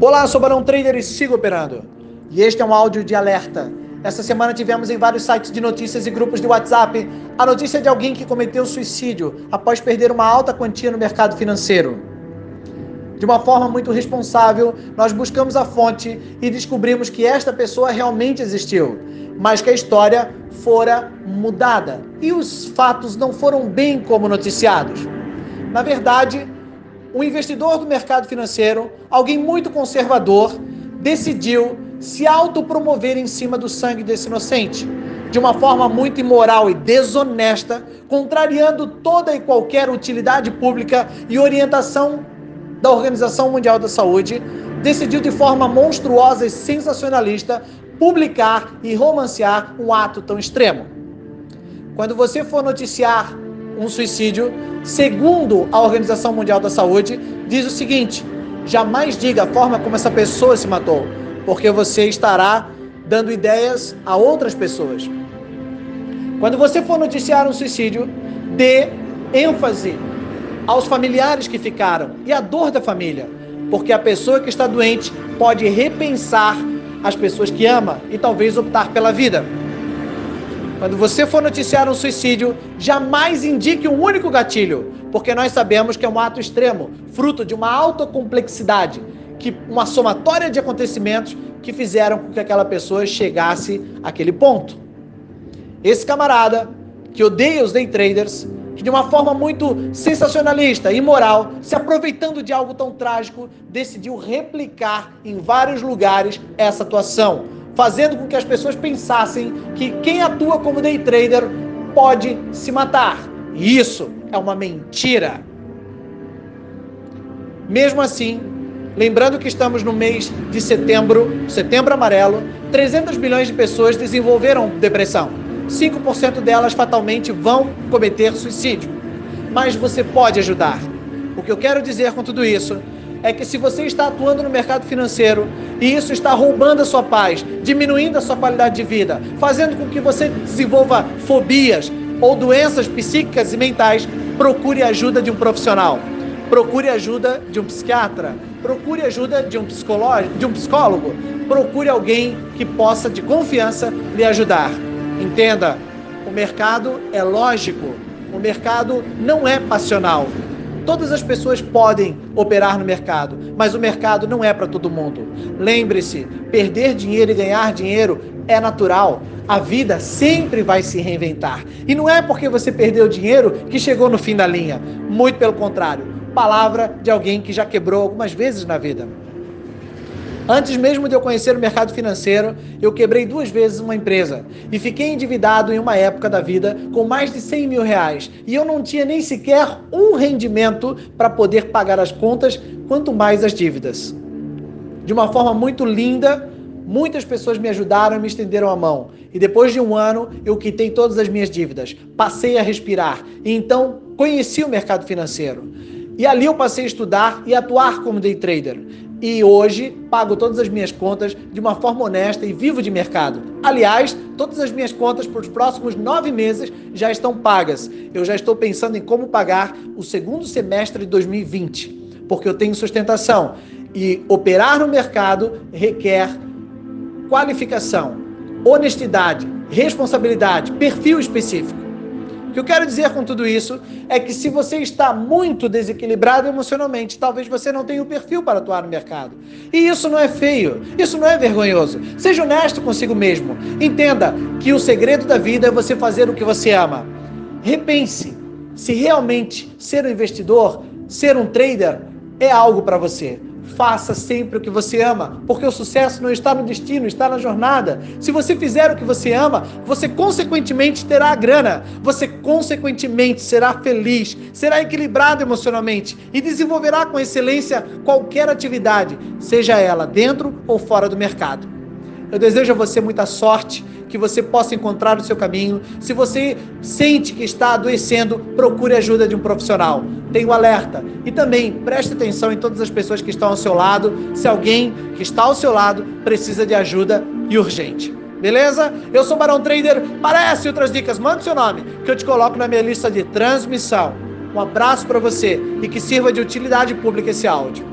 Olá, sou Barão Trader e sigo operando. E este é um áudio de alerta. Essa semana tivemos em vários sites de notícias e grupos de WhatsApp a notícia de alguém que cometeu suicídio após perder uma alta quantia no mercado financeiro. De uma forma muito responsável, nós buscamos a fonte e descobrimos que esta pessoa realmente existiu, mas que a história fora mudada e os fatos não foram bem como noticiados. Na verdade, um investidor do mercado financeiro, alguém muito conservador, decidiu se autopromover em cima do sangue desse inocente, de uma forma muito imoral e desonesta, contrariando toda e qualquer utilidade pública e orientação da Organização Mundial da Saúde, decidiu de forma monstruosa e sensacionalista publicar e romancear um ato tão extremo. Quando você for noticiar um suicídio, segundo a Organização Mundial da Saúde, diz o seguinte: jamais diga a forma como essa pessoa se matou, porque você estará dando ideias a outras pessoas. Quando você for noticiar um suicídio, dê ênfase aos familiares que ficaram e à dor da família, porque a pessoa que está doente pode repensar as pessoas que ama e talvez optar pela vida. Quando você for noticiar um suicídio, jamais indique um único gatilho, porque nós sabemos que é um ato extremo, fruto de uma alta complexidade, que uma somatória de acontecimentos que fizeram com que aquela pessoa chegasse àquele ponto. Esse camarada que odeia os day traders, que de uma forma muito sensacionalista, imoral, se aproveitando de algo tão trágico, decidiu replicar em vários lugares essa atuação fazendo com que as pessoas pensassem que quem atua como day trader pode se matar. E isso é uma mentira. Mesmo assim, lembrando que estamos no mês de setembro, setembro amarelo, 300 milhões de pessoas desenvolveram depressão. 5% delas fatalmente vão cometer suicídio. Mas você pode ajudar. O que eu quero dizer com tudo isso é que se você está atuando no mercado financeiro e isso está roubando a sua paz, diminuindo a sua qualidade de vida, fazendo com que você desenvolva fobias ou doenças psíquicas e mentais, procure ajuda de um profissional. Procure ajuda de um psiquiatra, procure ajuda de um de um psicólogo, procure alguém que possa de confiança lhe ajudar. Entenda, o mercado é lógico, o mercado não é passional. Todas as pessoas podem operar no mercado, mas o mercado não é para todo mundo. Lembre-se, perder dinheiro e ganhar dinheiro é natural. A vida sempre vai se reinventar. E não é porque você perdeu dinheiro que chegou no fim da linha. Muito pelo contrário. Palavra de alguém que já quebrou algumas vezes na vida. Antes mesmo de eu conhecer o mercado financeiro, eu quebrei duas vezes uma empresa e fiquei endividado em uma época da vida com mais de 100 mil reais. E eu não tinha nem sequer um rendimento para poder pagar as contas, quanto mais as dívidas. De uma forma muito linda, muitas pessoas me ajudaram e me estenderam a mão. E depois de um ano, eu quitei todas as minhas dívidas, passei a respirar e então conheci o mercado financeiro. E ali eu passei a estudar e atuar como day trader e hoje pago todas as minhas contas de uma forma honesta e vivo de mercado. Aliás, todas as minhas contas para os próximos nove meses já estão pagas. Eu já estou pensando em como pagar o segundo semestre de 2020, porque eu tenho sustentação. E operar no mercado requer qualificação, honestidade, responsabilidade, perfil específico. O que eu quero dizer com tudo isso é que se você está muito desequilibrado emocionalmente, talvez você não tenha o perfil para atuar no mercado. E isso não é feio, isso não é vergonhoso. Seja honesto consigo mesmo. Entenda que o segredo da vida é você fazer o que você ama. Repense se realmente ser um investidor, ser um trader é algo para você. Faça sempre o que você ama, porque o sucesso não está no destino, está na jornada. Se você fizer o que você ama, você consequentemente terá a grana, você consequentemente será feliz, será equilibrado emocionalmente e desenvolverá com excelência qualquer atividade, seja ela dentro ou fora do mercado. Eu desejo a você muita sorte, que você possa encontrar o seu caminho. Se você sente que está adoecendo, procure ajuda de um profissional. Tenha um alerta. E também preste atenção em todas as pessoas que estão ao seu lado. Se alguém que está ao seu lado precisa de ajuda e urgente. Beleza? Eu sou Barão Trader. Parece outras dicas, manda seu nome, que eu te coloco na minha lista de transmissão. Um abraço para você e que sirva de utilidade pública esse áudio.